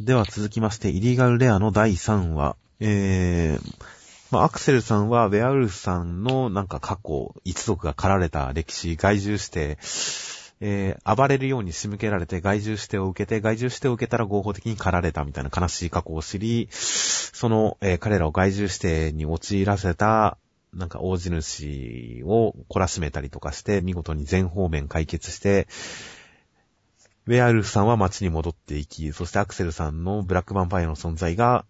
では続きまして、イリーガルレアの第3話。えー、まあ、アクセルさんは、ウェアウルフさんのなんか過去、一族が狩られた歴史、外獣して、えー、暴れるように仕向けられて外獣指定を受けて、外獣指定を受けたら合法的に狩られたみたいな悲しい過去を知り、その、えー、彼らを外獣指定に陥らせた、なんか大地主を懲らしめたりとかして、見事に全方面解決して、ウェアルフさんは街に戻っていき、そしてアクセルさんのブラックヴァンパイアの存在が、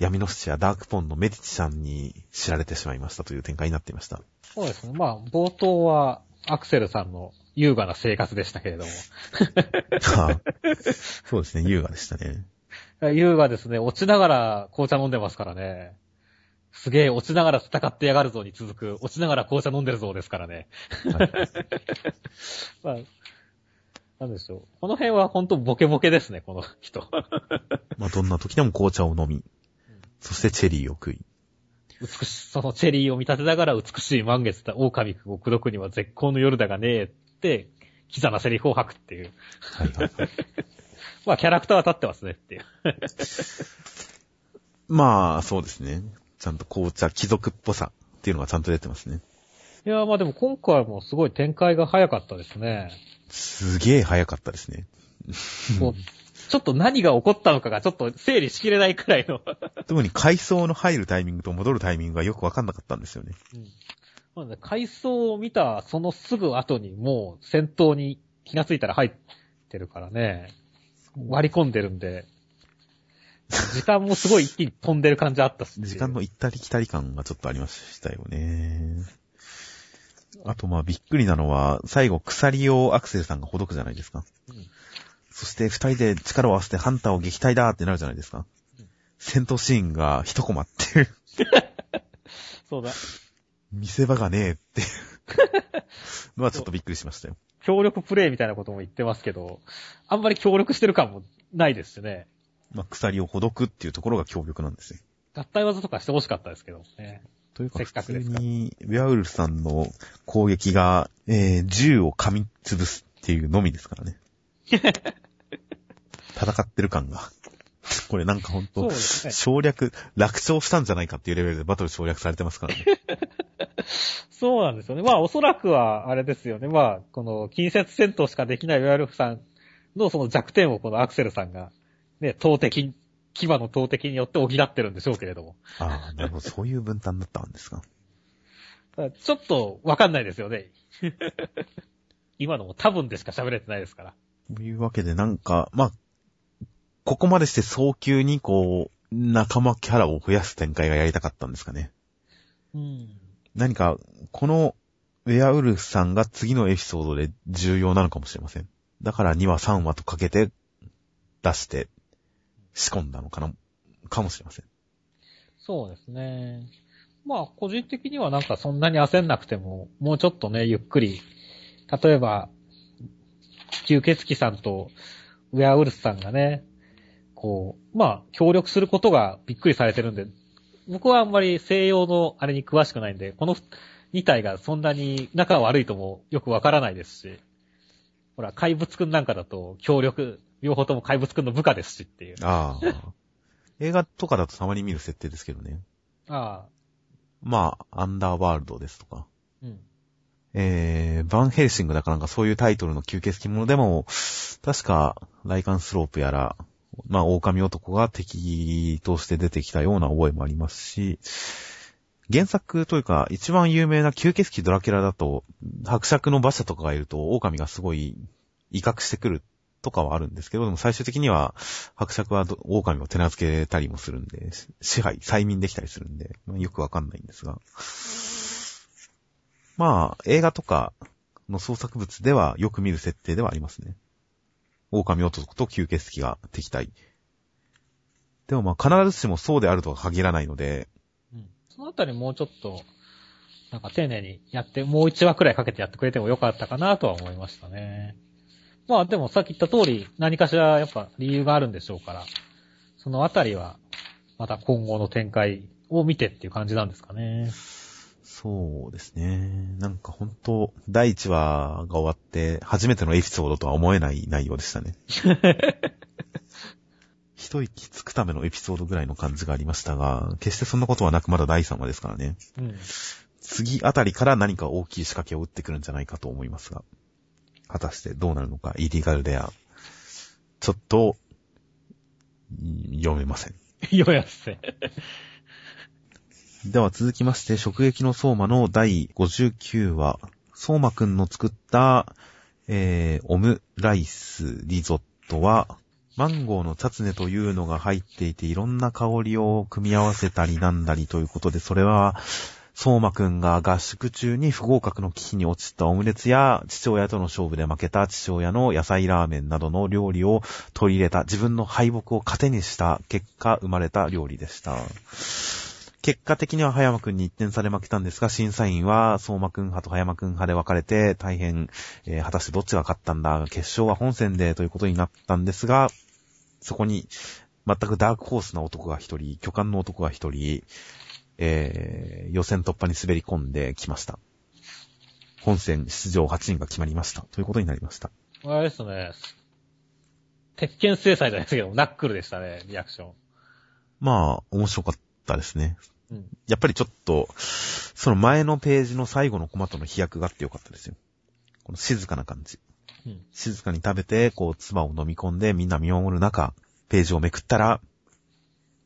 闇の質やダークポンのメディチさんに知られてしまいましたという展開になっていました。そうですね。まあ、冒頭はアクセルさんの優雅な生活でしたけれども。そうですね、優雅でしたね。優雅ですね。落ちながら紅茶飲んでますからね。すげえ落ちながら戦ってやがるぞに続く、落ちながら紅茶飲んでるぞですからね。はい、まあ、なんでしょう。この辺は本当ボケボケですね、この人。まあどんな時でも紅茶を飲み、そしてチェリーを食い。美し、そのチェリーを見立てながら美しい満月だ、狼を口説くには絶好の夜だがねえって、キザなセリフを吐くっていう。はいはい、はい。まあキャラクターは立ってますねっていう。まあ、そうですね。ちゃんと紅茶、貴族っぽさっていうのがちゃんと出てますね。いや、まあでも今回もすごい展開が早かったですね。すげえ早かったですね。もうちょっと何が起こったのかがちょっと整理しきれないくらいの 特に階層の入るタイミングと戻るタイミングがよくわかんなかったんですよね。うん。まあね、階層を見たそのすぐ後にもう戦闘に気がついたら入ってるからね。割り込んでるんで。時間もすごい一気に飛んでる感じあったし。時間の行ったり来たり感がちょっとありましたよね。あとまあびっくりなのは、最後鎖をアクセルさんがほどくじゃないですか。うん、そして二人で力を合わせてハンターを撃退だってなるじゃないですか。うん、戦闘シーンが一コマっていう。そうだ。見せ場がねえっていう のはちょっとびっくりしましたよ。協力プレイみたいなことも言ってますけど、あんまり協力してる感もないですしね。まあ、鎖をほどくっていうところが協力なんですよ。合体技とかしてほしかったですけどね。というか、普通に、ウェアウルフさんの攻撃が、えー、銃を噛み潰すっていうのみですからね。戦ってる感が。これなんかほんと、ね、省略、楽勝したんじゃないかっていうレベルでバトル省略されてますからね。そうなんですよね。まあおそらくは、あれですよね。まあ、この、近接戦闘しかできないウェアルフさんのその弱点をこのアクセルさんが、ね、投擲牙の投擲によって補ってるんでしょうけれども。ああ、なるほど。そういう分担だったんですか。ちょっとわかんないですよね。今のも多分でしか喋れてないですから。というわけでなんか、まあ、ここまでして早急にこう、仲間キャラを増やす展開がやりたかったんですかね。うん。何か、このウェアウルフさんが次のエピソードで重要なのかもしれません。だから2話3話とかけて出して仕込んだのかな、かもしれません。そうですね。まあ、個人的にはなんかそんなに焦んなくても、もうちょっとね、ゆっくり、例えば、吸血鬼さんとウェアウルスさんがね、こう、まあ、協力することがびっくりされてるんで、僕はあんまり西洋のあれに詳しくないんで、この2体がそんなに仲悪いともよくわからないですし、ほら、怪物くんなんかだと協力両方とも怪物くんの部下ですしっていう。ああ。映画とかだとたまに見る設定ですけどね。ああ。まあ、アンダーワールドですとか。うん。えー、バンヘルシングだかなんかそういうタイトルの吸血鬼ものでも、確か、ライカンスロープやら、まあ、狼男が敵として出てきたような覚えもありますし、原作というか、一番有名な吸血鬼ドラキュラだと、伯爵の馬車とかがいると、狼がすごい威嚇してくるとかはあるんですけど、でも最終的には、伯爵は狼を手なずけたりもするんで、支配、催眠できたりするんで、まあ、よくわかんないんですが。まあ、映画とかの創作物ではよく見る設定ではありますね。狼男と吸血鬼が敵対。でもまあ必ずしもそうであるとは限らないので、うん。そのあたりもうちょっと、なんか丁寧にやって、もう一話くらいかけてやってくれてもよかったかなとは思いましたね。まあでもさっき言った通り、何かしらやっぱ理由があるんでしょうから、そのあたりは、また今後の展開を見てっていう感じなんですかね。そうですね。なんか本当第1話が終わって、初めてのエピソードとは思えない内容でしたね。一息つくためのエピソードぐらいの感じがありましたが、決してそんなことはなくまだ第3話ですからね。うん。次あたりから何か大きい仕掛けを打ってくるんじゃないかと思いますが、果たしてどうなるのか、イーディガルレア。ちょっと、ん読めません。読めますね。では続きまして、食撃の相馬の第59話。相馬くんの作った、えー、オムライスリゾットは、マンゴーのチャツネというのが入っていて、いろんな香りを組み合わせたりなんだりということで、それは、相馬くんが合宿中に不合格の危機に陥ったオムレツや父親との勝負で負けた父親の野菜ラーメンなどの料理を取り入れた自分の敗北を糧にした結果生まれた料理でした。結果的には葉山くんに一点差で負けたんですが、審査員は相馬くん派と葉山くん派で分かれて大変、えー果たしてどっちが勝ったんだ決勝は本戦でということになったんですが、そこに全くダークホースな男が一人、巨漢の男が一人、えー予選突破に滑り込んできました。本戦出場8人が決まりました。ということになりました。あれですね。鉄拳制裁じゃないですけど、ナックルでしたね、リアクション。まあ、面白かったですね。うん。やっぱりちょっと、その前のページの最後のコマとの飛躍があってよかったですよ。この静かな感じ。うん。静かに食べて、こう、唾を飲み込んで、みんな見守る中、ページをめくったら、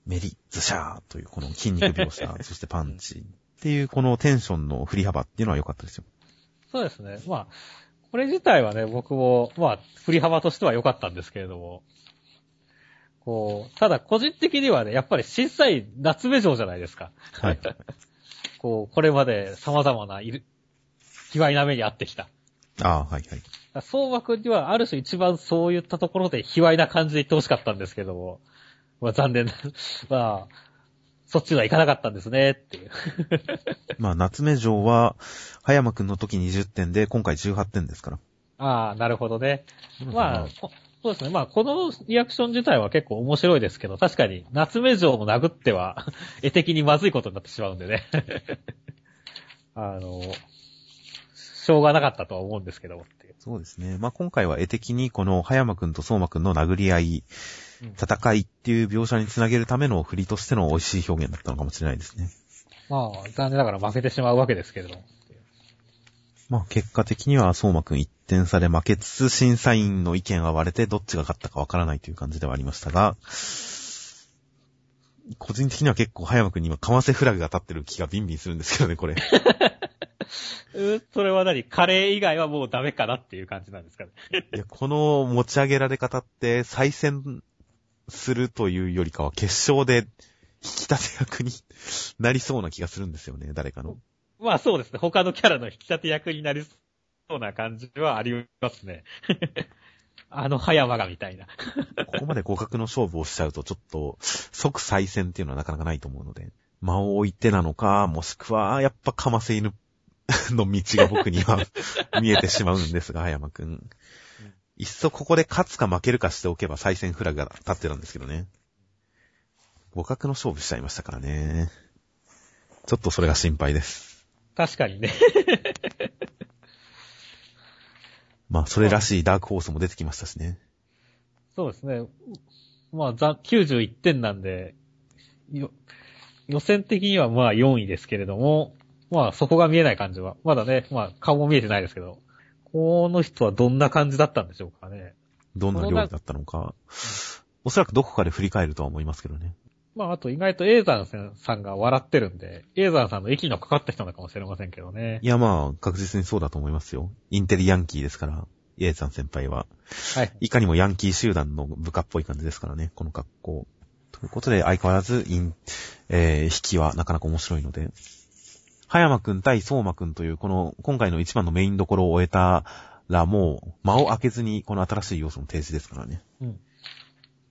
メリ、ズシャーというこの筋肉描写、そしてパンチっていうこのテンションの振り幅っていうのは良かったですよ。そうですね。まあ、これ自体はね、僕も、まあ、振り幅としては良かったんですけれども、こう、ただ個人的にはね、やっぱり審査員夏目城じゃないですか。はい。こう、これまで様々ないる、卑猥な目に遭ってきた。ああ、はいはい。相馬くんにはある種一番そういったところで卑猥な感じで言ってほしかったんですけども、まあ残念な、まあ、そっちはいかなかったんですね、っていう。まあ、夏目城は、葉山くんの時20点で、今回18点ですから。ああ、なるほどね。まあ、こそうですね。まあ、このリアクション自体は結構面白いですけど、確かに、夏目城も殴っては、絵的にまずいことになってしまうんでね。あの、しょうがなかったとは思うんですけども。そうですね。まあ、今回は絵的にこの葉山くんと相馬くんの殴り合い、うん戦いっていう描写につなげるための振りとしての美味しい表現だったのかもしれないですね。まあ、残念ながら負けてしまうわけですけれども。まあ、結果的には相馬くん1点差で負けつつ、審査員の意見が割れてどっちが勝ったかわからないという感じではありましたが、個人的には結構葉山くんに今、かませフラグが立ってる気がビンビンするんですけどね、これ。それは何？カレー以外はもうダメかなっていう感じなんですかね。いや、この持ち上げられ方って、再戦するというよりかは決勝で引き立て役になりそうな気がするんですよね、誰かの。まあそうですね。他のキャラの引き立て役になりそうな感じはありますね。あの葉山がみたいな。ここまで互角の勝負をしちゃうと、ちょっと、即再戦っていうのはなかなかないと思うので、間を置いてなのか、もしくは、やっぱかませ犬の道が僕には見えてしまうんですが、葉山くん。いっそここで勝つか負けるかしておけば再戦フラグが立ってたんですけどね。互角の勝負しちゃいましたからね。ちょっとそれが心配です。確かにね。まあ、それらしいダークホースも出てきましたしね。そうですね。まあ、ざ91点なんで、よ予選的にはまあ4位ですけれども、まあそこが見えない感じは。まだね、まあ顔も見えてないですけど、この人はどんな感じだったんでしょうかね。どんな料理だったのか。おそらくどこかで振り返るとは思いますけどね。まああと意外とエーザンさんが笑ってるんで、エーザンさんの息のかかった人なのかもしれませんけどねい。や、まあ、確実にそうだと思いますよ。インテリヤンキーですから、イエイさん先輩は。はい。いかにもヤンキー集団の部下っぽい感じですからね、この格好。ということで、相変わらず、イン、えー、引きはなかなか面白いので。葉山くん対相馬くんという、この、今回の一番のメインどころを終えたら、もう、間を空けずに、この新しい要素の提示ですからね。うん。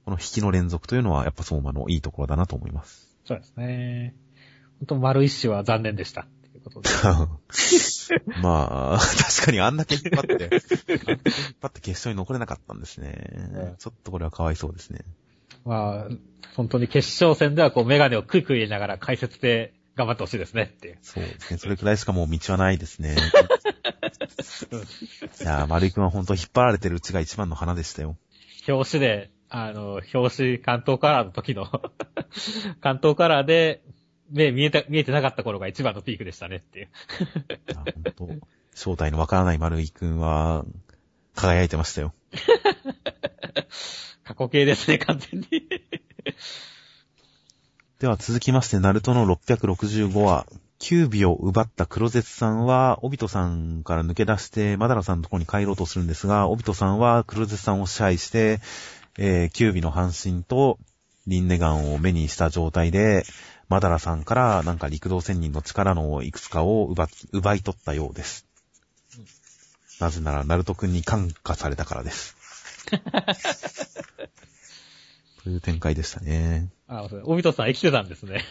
この引きの連続というのは、やっぱ相馬のいいところだなと思います。そうですね。本当丸一種は残念でした。ということで。まあ、確かにあんだけ引っ張って、あんだけ引っ張って決勝に残れなかったんですね。ねちょっとこれはかわいそうですね。まあ、本当に決勝戦ではこうメガネをクイクイ入れながら解説で頑張ってほしいですねっていう。そうですね。それくらいしかもう道はないですね。いやー、丸井くんは本当引っ張られてるうちが一番の花でしたよ。表紙であの、表紙関東カラーの時の 関東カラーで、目見えた、見えてなかった頃が一番のピークでしたねっていう。いや本当正体のわからない丸井くんは、輝いてましたよ。過去形ですね、完全に。では続きまして、ナルトの665話、キュービを奪った黒絶さんは、オビトさんから抜け出して、マダラさんのところに帰ろうとするんですが、オビトさんは黒絶さんを支配して、えー、キュービの半身とリンネガンを目にした状態で、マダラさんからなんか陸道仙人の力のいくつかを奪奪い取ったようです。なぜなら、ナルト君に感化されたからです。という展開でしたね。あ、オビトさん生きてたんですね。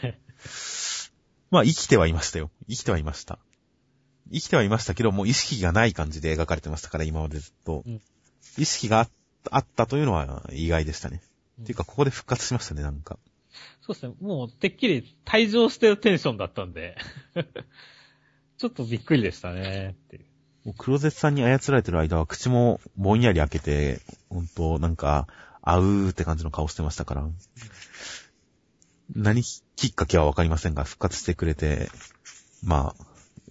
まあ、生きてはいましたよ。生きてはいました。生きてはいましたけど、もう意識がない感じで描かれてましたから、今までずっと。うん、意識があったというのは意外でしたね。うん、っていうか、ここで復活しましたね、なんか。そうですね。もう、てっきり退場してるテンションだったんで ちょっとびっくりでしたね、っていう。もう黒絶さんに操られてる間は口もぼんやり開けて、ほんと、なんか、あうーって感じの顔してましたから。うん何きっかけはわかりませんが、復活してくれて、まあ、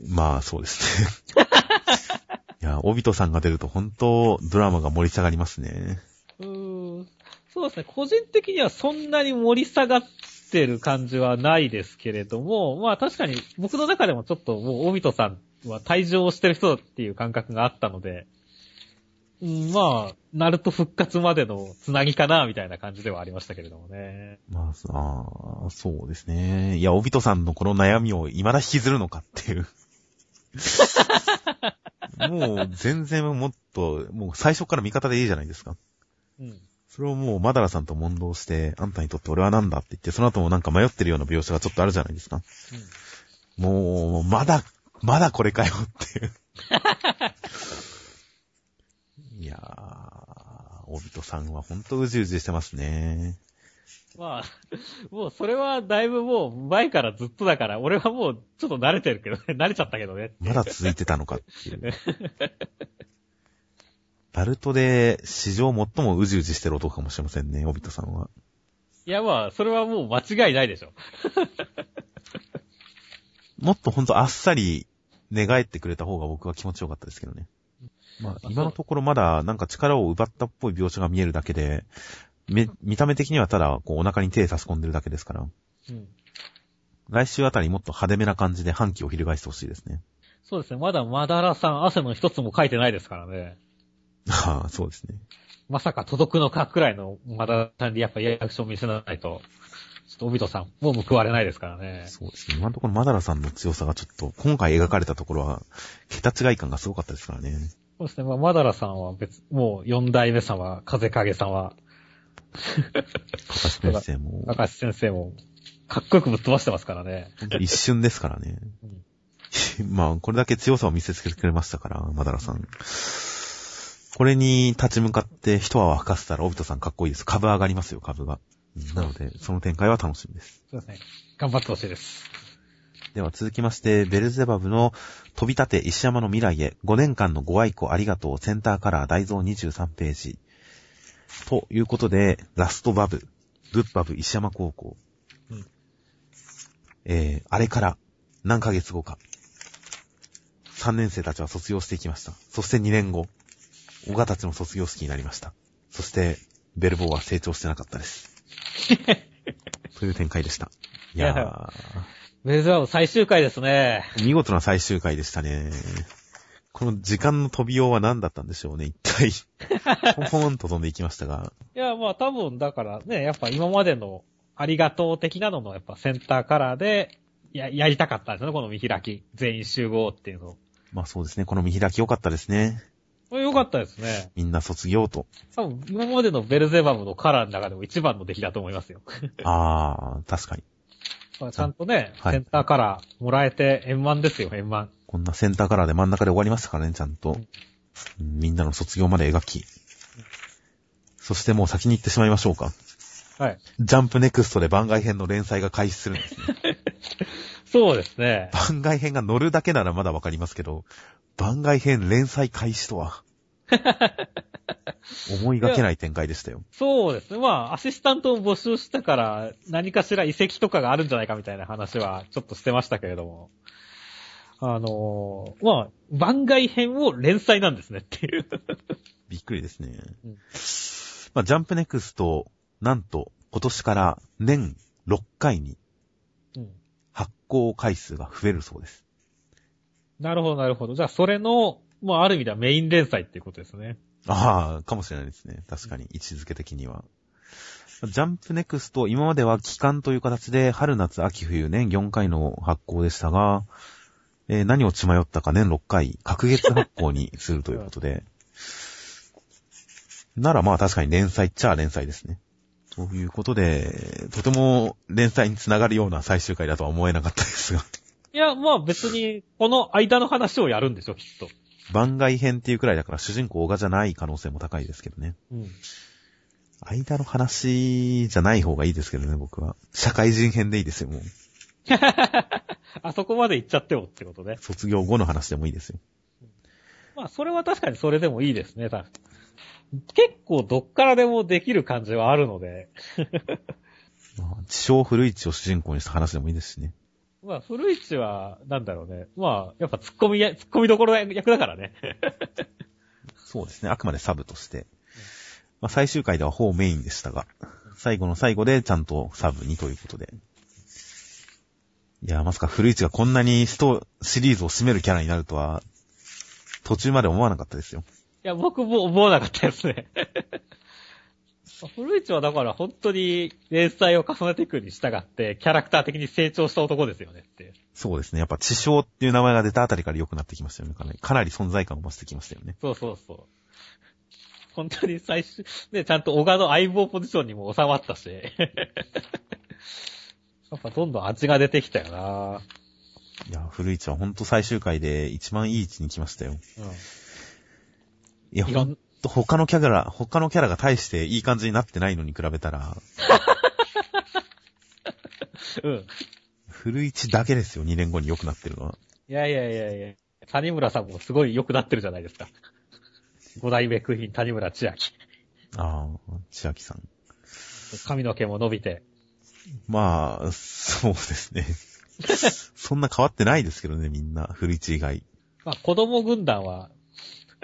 まあ、そうですね。いや、オビトさんが出ると本当、ドラマが盛り下がりますね。うーん。そうですね。個人的にはそんなに盛り下がってる感じはないですけれども、まあ確かに僕の中でもちょっともうオビトさんは退場してる人っていう感覚があったので、まあ、ナルト復活までのつなぎかな、みたいな感じではありましたけれどもね。まあ、あそうですね。いや、オビトさんのこの悩みを未だ引きずるのかっていう。もう、全然もっと、もう最初から味方でいいじゃないですか。うん。それをもう、マダラさんと問答して、あんたにとって俺は何だって言って、その後もなんか迷ってるような描写がちょっとあるじゃないですか。うん、もう、まだ、まだこれかよっていう。いやー、オビトさんはほんとうじうじしてますね。まあ、もうそれはだいぶもう前からずっとだから、俺はもうちょっと慣れてるけどね、慣れちゃったけどね。まだ続いてたのかっていう。バルトで史上最もうじうじしてる男かもしれませんね、オビトさんは。いやまあ、それはもう間違いないでしょ。もっとほんとあっさり寝返ってくれた方が僕は気持ちよかったですけどね。まあ、今のところまだなんか力を奪ったっぽい描写が見えるだけで、見た目的にはただ、こう、お腹に手差し込んでるだけですから。うん。来週あたりもっと派手めな感じで反旗を翻してほしいですね。そうですね。まだマダラさん汗の一つも書いてないですからね。ああ、そうですね。まさか届くのかくらいのマダラさんでやっぱリアクション見せないと、ちょっとオビトさん、もう報われないですからね。そうですね。今のところマダラさんの強さがちょっと、今回描かれたところは、桁違い感がすごかったですからね。そうですね。まあ、マダラさんは別、もう四代目様、風影さんは、かかし先生も。かかし先生も、かっこよくぶっ飛ばしてますからね。一瞬ですからね。うん、まあ、これだけ強さを見せつけてくれましたから、マダラさん。これに立ち向かって一泡吹かせたら、オビトさんかっこいいです。株上がりますよ、株が。なので、その展開は楽しみです。そうですね。頑張ってほしいです。では続きまして、ベルゼバブの飛び立て石山の未来へ5年間のご愛顧ありがとうセンターカラー大蔵23ページ。ということで、ラストバブ、ブッバブ石山高校。うん、えー、あれから何ヶ月後か。3年生たちは卒業していきました。そして2年後、小川たちの卒業式になりました。そして、ベルボーは成長してなかったです。という展開でした。いやー。ベルザー最終回ですね。見事な最終回でしたね。この時間の飛びようは何だったんでしょうね、一体。ポンポンと飛んでいきましたが。いや、まあ多分、だからね、やっぱ今までのありがとう的なののやっぱセンターカラーで、や、やりたかったんですよね、この見開き。全員集合っていうの。まあそうですね、この見開き良かったですね。良かったですね。みんな卒業と。多分、今までのベルゼバムのカラーの中でも一番の出来だと思いますよ。ああ、確かに。ちゃんとね、はい、センターカラーもらえて円満ですよ、円満。こんなセンターカラーで真ん中で終わりましたからね、ちゃんと。うん、みんなの卒業まで描き。そしてもう先に行ってしまいましょうか。はい。ジャンプネクストで番外編の連載が開始するんですね。そうですね。番外編が乗るだけならまだわかりますけど、番外編連載開始とは。思いがけない展開でしたよ。そうですね。まあ、アシスタントを募集したから、何かしら遺跡とかがあるんじゃないかみたいな話はちょっとしてましたけれども。あのーまあ、番外編を連載なんですねっていう。びっくりですね。うんまあ、ジャンプネクスト、なんと、今年から年6回にうん。発行回数が増えるそうです。なるほど、なるほど。じゃあ、それの、まあ、ある意味ではメイン連載っていうことですね。ああ、かもしれないですね。確かに、位置づけ的には。ジャンプネクスト、今までは期間という形で、春夏秋冬年4回の発行でしたが、えー何を血迷ったか年6回、隔月発行にするということで。ならまあ確かに連載っちゃ連載ですね。ということで、とても連載につながるような最終回だとは思えなかったですが、いや、まあ別に、この間の話をやるんでしょ、きっと。番外編っていうくらいだから主人公オガじゃない可能性も高いですけどね。うん。間の話じゃない方がいいですけどね、僕は。社会人編でいいですよ、もう。あそこまで行っちゃってよってことね。卒業後の話でもいいですよ。まあ、それは確かにそれでもいいですね、た結構どっからでもできる感じはあるので。まあ、地小古市を主人公にした話でもいいですしね。まあ、古市は、なんだろうね。まあ、やっぱ突っ込みや、突っ込みどころ役だからね。そうですね、あくまでサブとして。まあ、最終回ではほぼメインでしたが、最後の最後でちゃんとサブにということで。いや、まさか古市がこんなにスト、シリーズを締めるキャラになるとは、途中まで思わなかったですよ。いや、僕も思わなかったですね。古市はだから本当に連載を重ねていくに従って、キャラクター的に成長した男ですよねって。そうですね。やっぱ地小っていう名前が出たあたりから良くなってきましたよね。かなりかなり存在感を増してきましたよね。そうそうそう。本当に最終、ね、ちゃんと小川の相棒ポジションにも収まったし。やっぱどんどん味が出てきたよないや、古市はほんと最終回で一番いい位置に来ましたよ。うん。いや、ほんと他のキャラ、他のキャラが大していい感じになってないのに比べたら、うん。古市だけですよ、2年後に良くなってるのは。いやいやいやいや。谷村さんもすごい良くなってるじゃないですか。五代目クイーン谷村千秋。ああ、千秋さん。髪の毛も伸びて。まあ、そうですね。そんな変わってないですけどね、みんな。古市以外。まあ子供軍団は、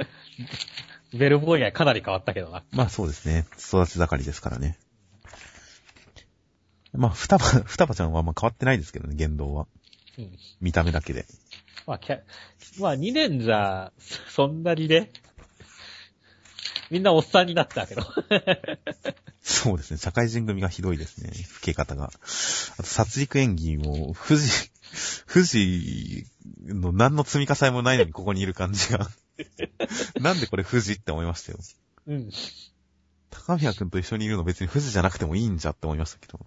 ベルボーイがかなり変わったけどな。まあそうですね。育ち盛りですからね。まあ、双葉、双葉ちゃんはまあ変わってないですけどね、言動は。うん。見た目だけで。まあ、キャ、まあ2年じゃ、そんなにね、みんなおっさんになったけど。そうですね。社会人組がひどいですね。老け方が。あと、殺戮演技も、富士、富士の何の積み重ねもないのにここにいる感じが。なんでこれ富士って思いましたよ。うん。高宮くんと一緒にいるの別に富士じゃなくてもいいんじゃって思いましたけど。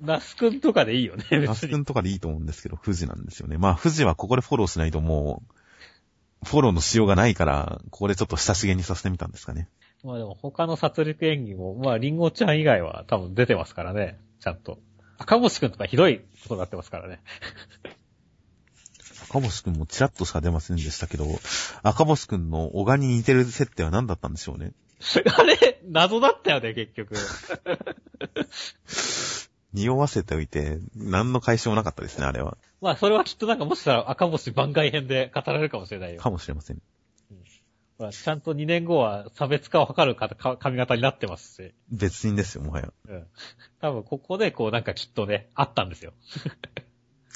ナス君とかでいいよね、別に。ナスくんとかでいいと思うんですけど、富士なんですよね。まあ、富士はここでフォローしないともう、フォローのしようがないから、ここでちょっと親しげにさせてみたんですかね。まあでも他の殺戮演技も、まあリンゴちゃん以外は多分出てますからね、ちゃんと。赤星くんとかひどいことになってますからね。赤星くんもチラッとしか出ませんでしたけど、赤星くんの小賀に似てる設定は何だったんでしょうね？あれ、謎だったよね、結局。匂わせておいて、何の解消もなかったですね、あれは。まあそれはきっとなんかもしたら赤星番外編で語られるかもしれないよ。かもしれません。ほらちゃんと2年後は差別化を図るかか髪型になってますし。別人ですよ、もはや。うん。多分ここでこうなんかきっとね、あったんですよ。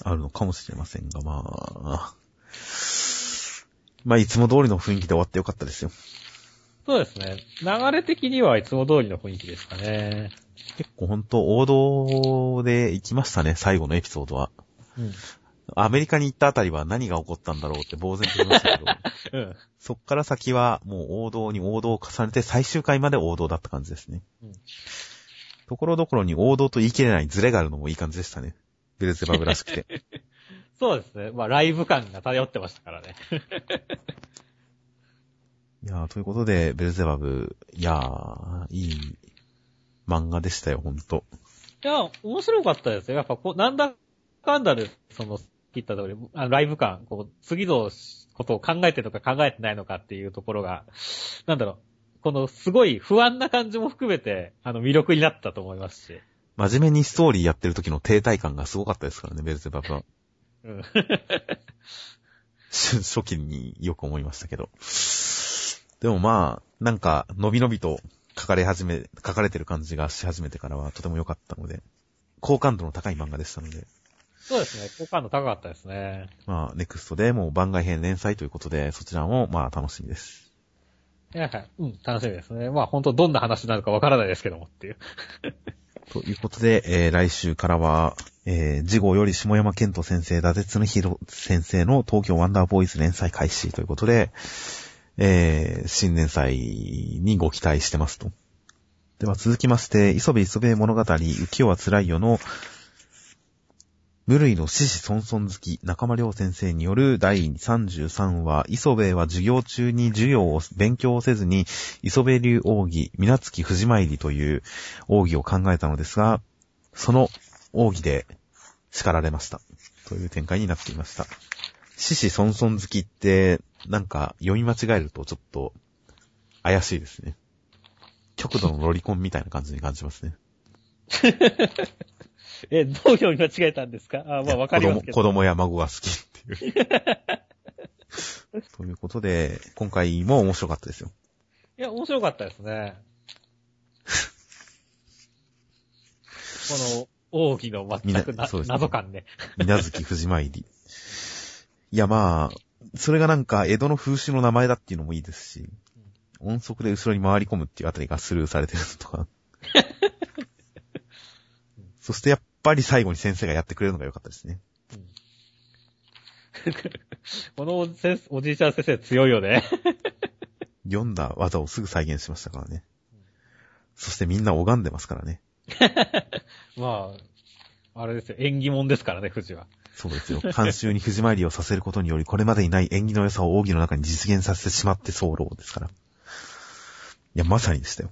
あるのかもしれませんが、まあ。まあ、いつも通りの雰囲気で終わってよかったですよ。そうですね。流れ的にはいつも通りの雰囲気ですかね。結構ほんと王道で行きましたね、最後のエピソードは。うん。アメリカに行ったあたりは何が起こったんだろうって呆然と言いましたけど、うん。そっから先はもう王道に王道を重ねて最終回まで王道だった感じですね。うんところどころに王道と言い切れないズレがあるのもいい感じでしたね。ベルゼバブらしくて。そうですね。まあライブ感が漂ってましたからね。いやー、ということで、ベルゼバブ、いやー、いい漫画でしたよ、ほんと。いや、面白かったですよ。やっぱこう、なんだかんだで、その、言った通り、あのライブ感、こう、次のことを考えてるのか考えてないのかっていうところが、なんだろう、このすごい不安な感じも含めて、あの、魅力になったと思いますし。真面目にストーリーやってる時の停滞感がすごかったですからね、ベルゼバブは。うん。初 初期によく思いましたけど。でもまあ、なんか、のびのびと書かれ始め、書かれてる感じがし始めてからはとても良かったので、好感度の高い漫画でしたので、そうですね。好感度高かったですね。まあ、ネクストでもう番外編連載ということで、そちらもまあ楽しみです。いやはい。うん、楽しみですね。まあ本当どんな話になるかわからないですけどもっていう。ということで、えー来週からは、えー、次号より下山健人先生、伊達恒弘先生の東京ワンダーボーイズ連載開始ということで、えー新年祭にご期待してますと。では続きまして、磯部磯部物語、浮世は辛いよの、無類の獅子孫孫好き、中間良先生による第33話、磯部は授業中に授業を、勉強をせずに、磯部流奥義、皆月藤参りという奥義を考えたのですが、その奥義で叱られました。という展開になっていました。獅子孫孫好きって、なんか読み間違えるとちょっと怪しいですね。極度のロリコンみたいな感じに感じますね。え、どう読み間違えたんですか？あまあわかりますけど。子供子供や孫が好きっていう。ということで、今回も面白かったですよ。いや、面白かったですね。この、奥義の全くなね謎感ね。水月藤参り。いやまあ、それがなんか江戸の風習の名前だっていうのもいいですし、音速で後ろに回り込むっていうあたりがスルーされてるのとか。そしてやっぱり最後に先生がやってくれるのが良かったですね。このおじ先おじいちゃん先生強いよね。読んだ技をすぐ再現しましたからね。そしてみんな拝んでますからね。まあ、あれですよ。縁起物ですからね、富士は。そうですよ。監修に藤参りをさせることにより、これまでにない縁起の良さを奥義の中に実現させてしまって候ですから。いや、まさにでしたよ。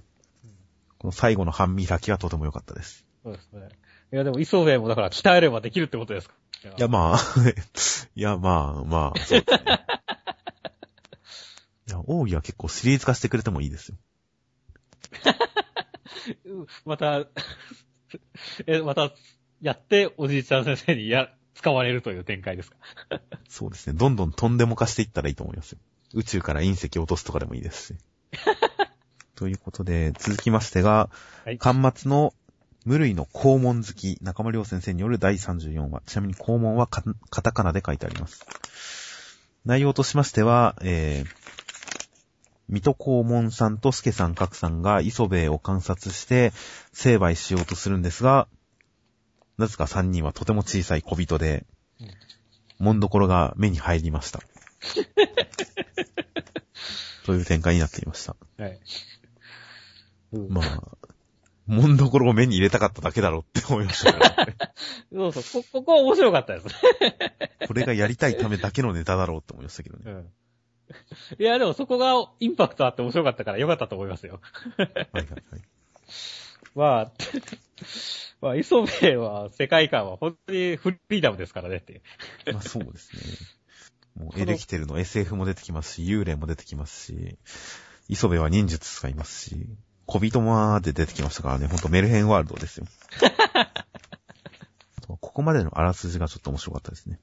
この最後の半身開きはとても良かったです。そうですね。いや、でも、磯部もだから鍛えればできるってことですか？いや、まあ、いや、まあ、まあ、そうですね。いや、奥義は結構シリーズ化してくれてもいいですよ。う んまた、え、また、やって、おじいちゃん先生にや、使われるという展開ですか？そうですね。どんどんとんでも化していったらいいと思いますよ。宇宙から隕石を落とすとかでもいいですし。ということで、続きましてが、はい。巻末の無類の肛門好き、中間良先生による第34話。ちなみに肛門はカカタカナで書いてあります。内容としましては、えー、水戸黄門さんと助さん、角さんが磯部を観察して成敗しようとするんですが、なぜか3人はとても小さい小人で、もんどころが目に入りました。という展開になっていました。はい。うんまあ、もんどころを目に入れたかっただけだろうって思いましたから、ね、そうそう、こ、ここは面白かったですね。これがやりたいためだけのネタだろうって思いましたけどね。うん。いや、でもそこがインパクトあって面白かったから良かったと思いますよ。はいはいはい。まあ、まあ、磯部は世界観は本当にフリーダムですからねっていう。まあそうですね。もうエレキテルの SF も出てきますし、幽霊も出てきますし、磯部は忍術使いますし、小人まで出てきましたからね、ほんとメルヘンワールドですよ。ここまでのあらすじがちょっと面白かったですね。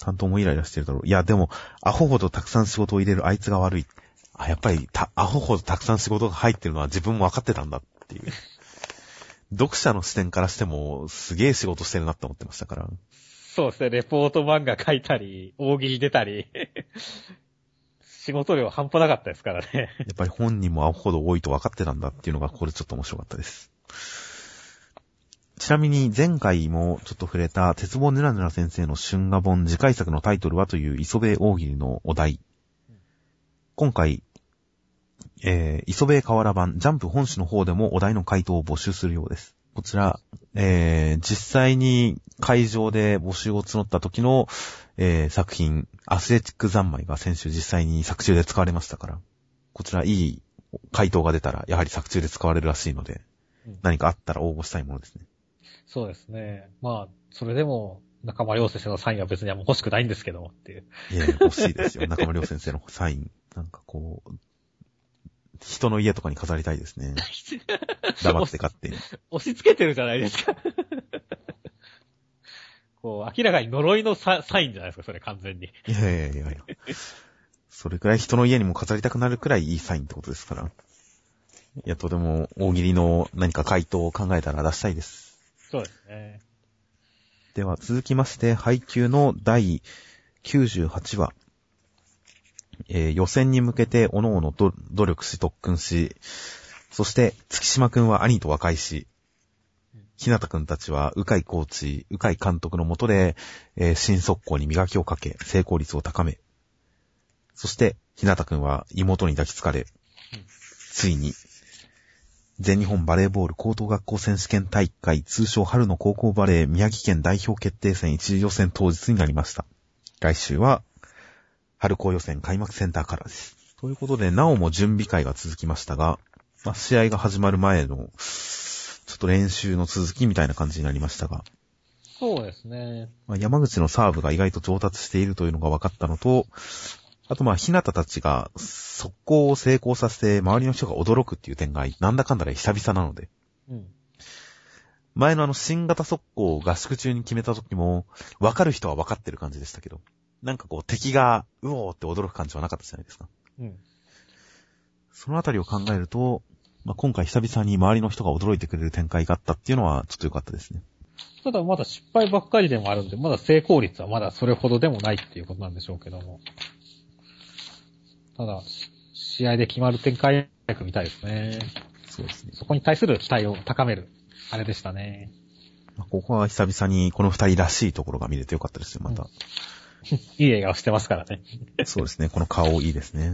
担当もイライラしてるだろう。いや、でも、アホほどたくさん仕事を入れるあいつが悪い。あ、やっぱり、た、アホほどたくさん仕事が入ってるのは自分も分かってたんだっていう。読者の視点からしても、すげえ仕事してるなって思ってましたから。そうですね、レポート漫画書いたり、大喜利出たり、仕事量半端なかったですからね。やっぱり本人もアホほど多いと分かってたんだっていうのが、これちょっと面白かったです。ちなみに前回もちょっと触れた、鉄棒ぬらぬら先生の春画本次回作のタイトルはという磯部大喜利のお題。今回、えー、磯部河原版ジャンプ本誌の方でもお題の回答を募集するようです。こちら、えー、実際に会場で募集を募った時の、えー、作品、アスレチック三昧が先週実際に作中で使われましたから、こちらいい回答が出たら、やはり作中で使われるらしいので、うん何かあったら応募したいものですね。そうですね。まあ、それでも、中間良先生のサインは別にはもう欲しくないんですけどもっていう。いやいや、欲しいですよ。中村良先生のサイン。なんかこう、人の家とかに飾りたいですね。黙って勝手に。押し付けてるじゃないですか。こう、明らかに呪いのササインじゃないですか、それ完全に。いやいやいやいや。それくらい人の家にも飾りたくなるくらいいいサインってことですから。いや、とても大喜利の何か回答を考えたら出したいです。そうですね。では、続きまして、配給の第98話。えー予選に向けて、各々ど努力し、特訓し、そして、月島くんは兄と和解し、ひなたくんたちは、うかいコーチ、うかい監督のもとで、えー新速攻に磨きをかけ、成功率を高め、そして、ひなたくんは妹に抱きつかれ、ついに、全日本バレーボール高等学校選手権大会通称春の高校バレー宮城県代表決定戦一次予選当日になりました。来週は、春高予選開幕センターからです。ということで、なおも準備会が続きましたが、まあ、試合が始まる前の、ちょっと練習の続きみたいな感じになりましたが、そうですね。まあ、山口のサーブが意外と上達しているというのが分かったのと、あとまあ、ひなたたちが速攻を成功させて周りの人が驚くっていう点がなんだかんだで久々なので、うん。前のあの新型速攻を合宿中に決めた時も、分かる人は分かってる感じでしたけど、なんかこう敵が、うおーって驚く感じはなかったじゃないですか。うん。そのあたりを考えると、まあ、今回久々に周りの人が驚いてくれる展開があったっていうのはちょっと良かったですね。ただまだ失敗ばっかりでもあるんで、まだ成功率はまだそれほどでもないっていうことなんでしょうけども。ただ、し試合で決まる展開早く見たいですね。そうですね。そこに対する期待を高める、あれでしたね。まあ、ここは久々にこの二人らしいところが見れてよかったですよ、また。いい笑顔してますからね。そうですね、この顔いいですね。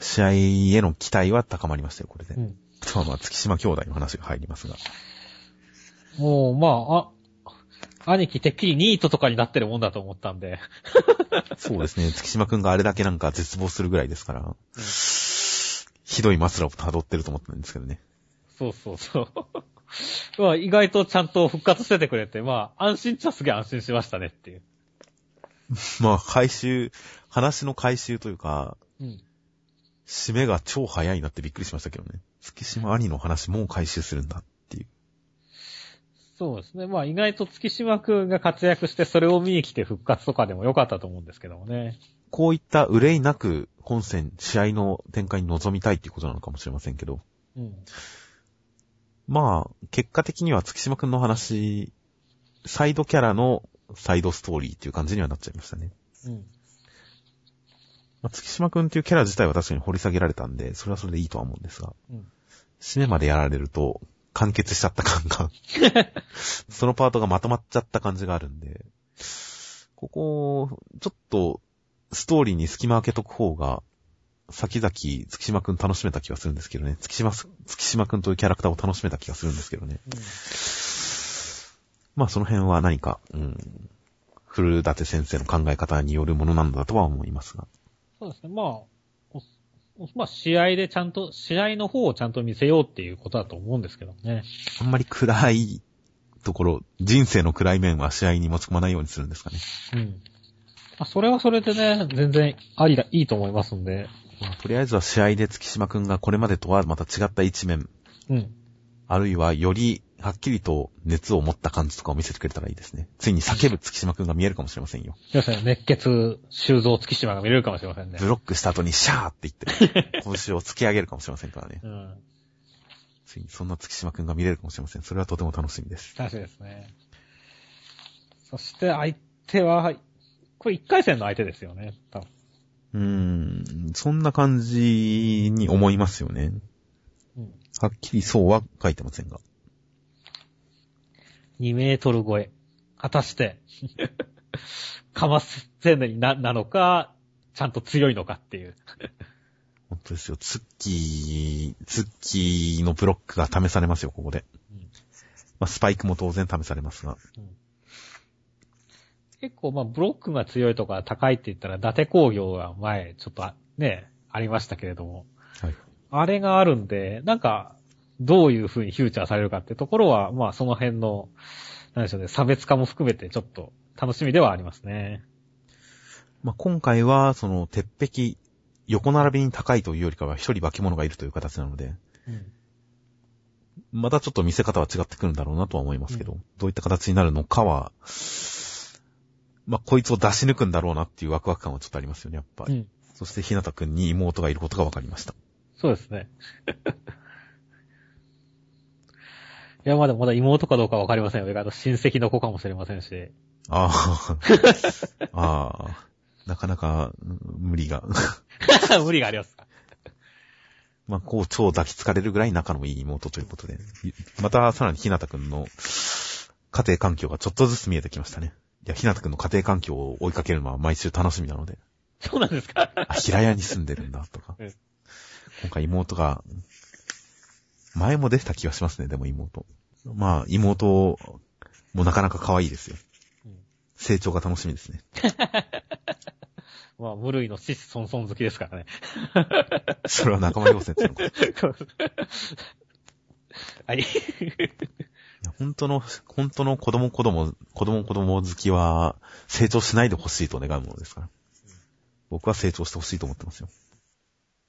試合への期待は高まりましたよ、これで。うん。あとはまあ、月島兄弟の話が入りますが。もう、まあ、あ、兄貴てっきりニートとかになってるもんだと思ったんで。そうですね、月島くんがあれだけなんか絶望するぐらいですから、ひどい末路を辿ってると思ったんですけどね。そうそうそう。まあ、意外とちゃんと復活しててくれて、まあ、安心っちゃすげえ安心しましたねっていう。まあ、回収、話の回収というか、うん。締めが超早いなってびっくりしましたけどね。月島兄の話もう回収するんだっていう。そうですね。まあ意外と月島くんが活躍してそれを見に来て復活とかでも良かったと思うんですけどもね。こういった憂いなく本戦、試合の展開に臨みたいっていうことなのかもしれませんけど。うん。まあ、結果的には月島くんの話、サイドキャラのサイドストーリーっていう感じにはなっちゃいましたね。うん。まあ、月島くんっていうキャラ自体は確かに掘り下げられたんで、それはそれでいいとは思うんですが、うん。締めまでやられると、完結しちゃった感が、そのパートがまとまっちゃった感じがあるんで、ここ、ちょっと、ストーリーに隙間開けとく方が、先々、月島くん楽しめた気がするんですけどね。月島す、月島くんというキャラクターを楽しめた気がするんですけどね。まあその辺は何か、うん、古舘先生の考え方によるものなんだとは思いますが。そうですね。まあ、まあ試合でちゃんと、試合の方をちゃんと見せようっていうことだと思うんですけどね。あんまり暗いところ、人生の暗い面は試合に持ち込まないようにするんですかね。うん。まあそれはそれでね、全然ありだ、いいと思いますんで。まあとりあえずは試合で月島くんがこれまでとはまた違った一面、うん。あるいはよりはっきりと熱を持った感じとかを見せてくれたらいいですね。ついに叫ぶ月島くんが見えるかもしれませんよ。要するに熱血、修造月島が見れるかもしれませんねブ。ロックした後にシャーって言って、拳を突き上げるかもしれませんからね。うん。ついにそんな月島くんが見れるかもしれません。それはとても楽しみです。楽しいですね。そして相手は、これ一回戦の相手ですよね。多分うーん、そんな感じに思いますよね。うん。はっきりそうは書いてませんが。2メートル超え。果たして、かませんな、なのか、ちゃんと強いのかっていう。本当ですよ。ツッキー、ツッキーのブロックが試されますよ、ここで。うんまあ、スパイクも当然試されますが。結構、まあ、ブロックが強いとか高いって言ったら、伊達工業が前、ちょっとあね、ありましたけれども、はい。あれがあるんで、なんか、どういう風にフューチャーされるかってところは、まあ、その辺の、なんでしょうね、差別化も含めてちょっと楽しみではありますね。まあ、今回は、その、鉄壁横並びに高いというよりかは一人化け物がいるという形なので、うん。またちょっと見せ方は違ってくるんだろうなとは思いますけど、どういった形になるのかは、まあ、こいつを出し抜くんだろうなっていうワクワク感はちょっとありますよね、やっぱり。うん。そして、ひなたくんに妹がいることが分かりました。そうですね。いや、まだまだ妹かどうかわかりませんよ。と親戚の子かもしれませんし。あ あ。ああ。なかなか、うん無理が。無理がありますか。まあ、こう、超抱きつかれるぐらい仲のいい妹ということで。また、さらにひなたくんの家庭環境がちょっとずつ見えてきましたね。いや、ひなたくんの家庭環境を追いかけるのは毎週楽しみなので。そうなんですかあ、平屋に住んでるんだ、とかうん。今回妹が、前も出てた気がしますね、でも妹。まあ、妹もなかなか可愛いですよ。うん成長が楽しみですね。まあ、無類のシスソンソン好きですからね。それは仲間要請っていうのか。い はい。や本当の、本当の子供子供、子供子供好きは成長しないでほしいと願うものですから。僕は成長してほしいと思ってますよ。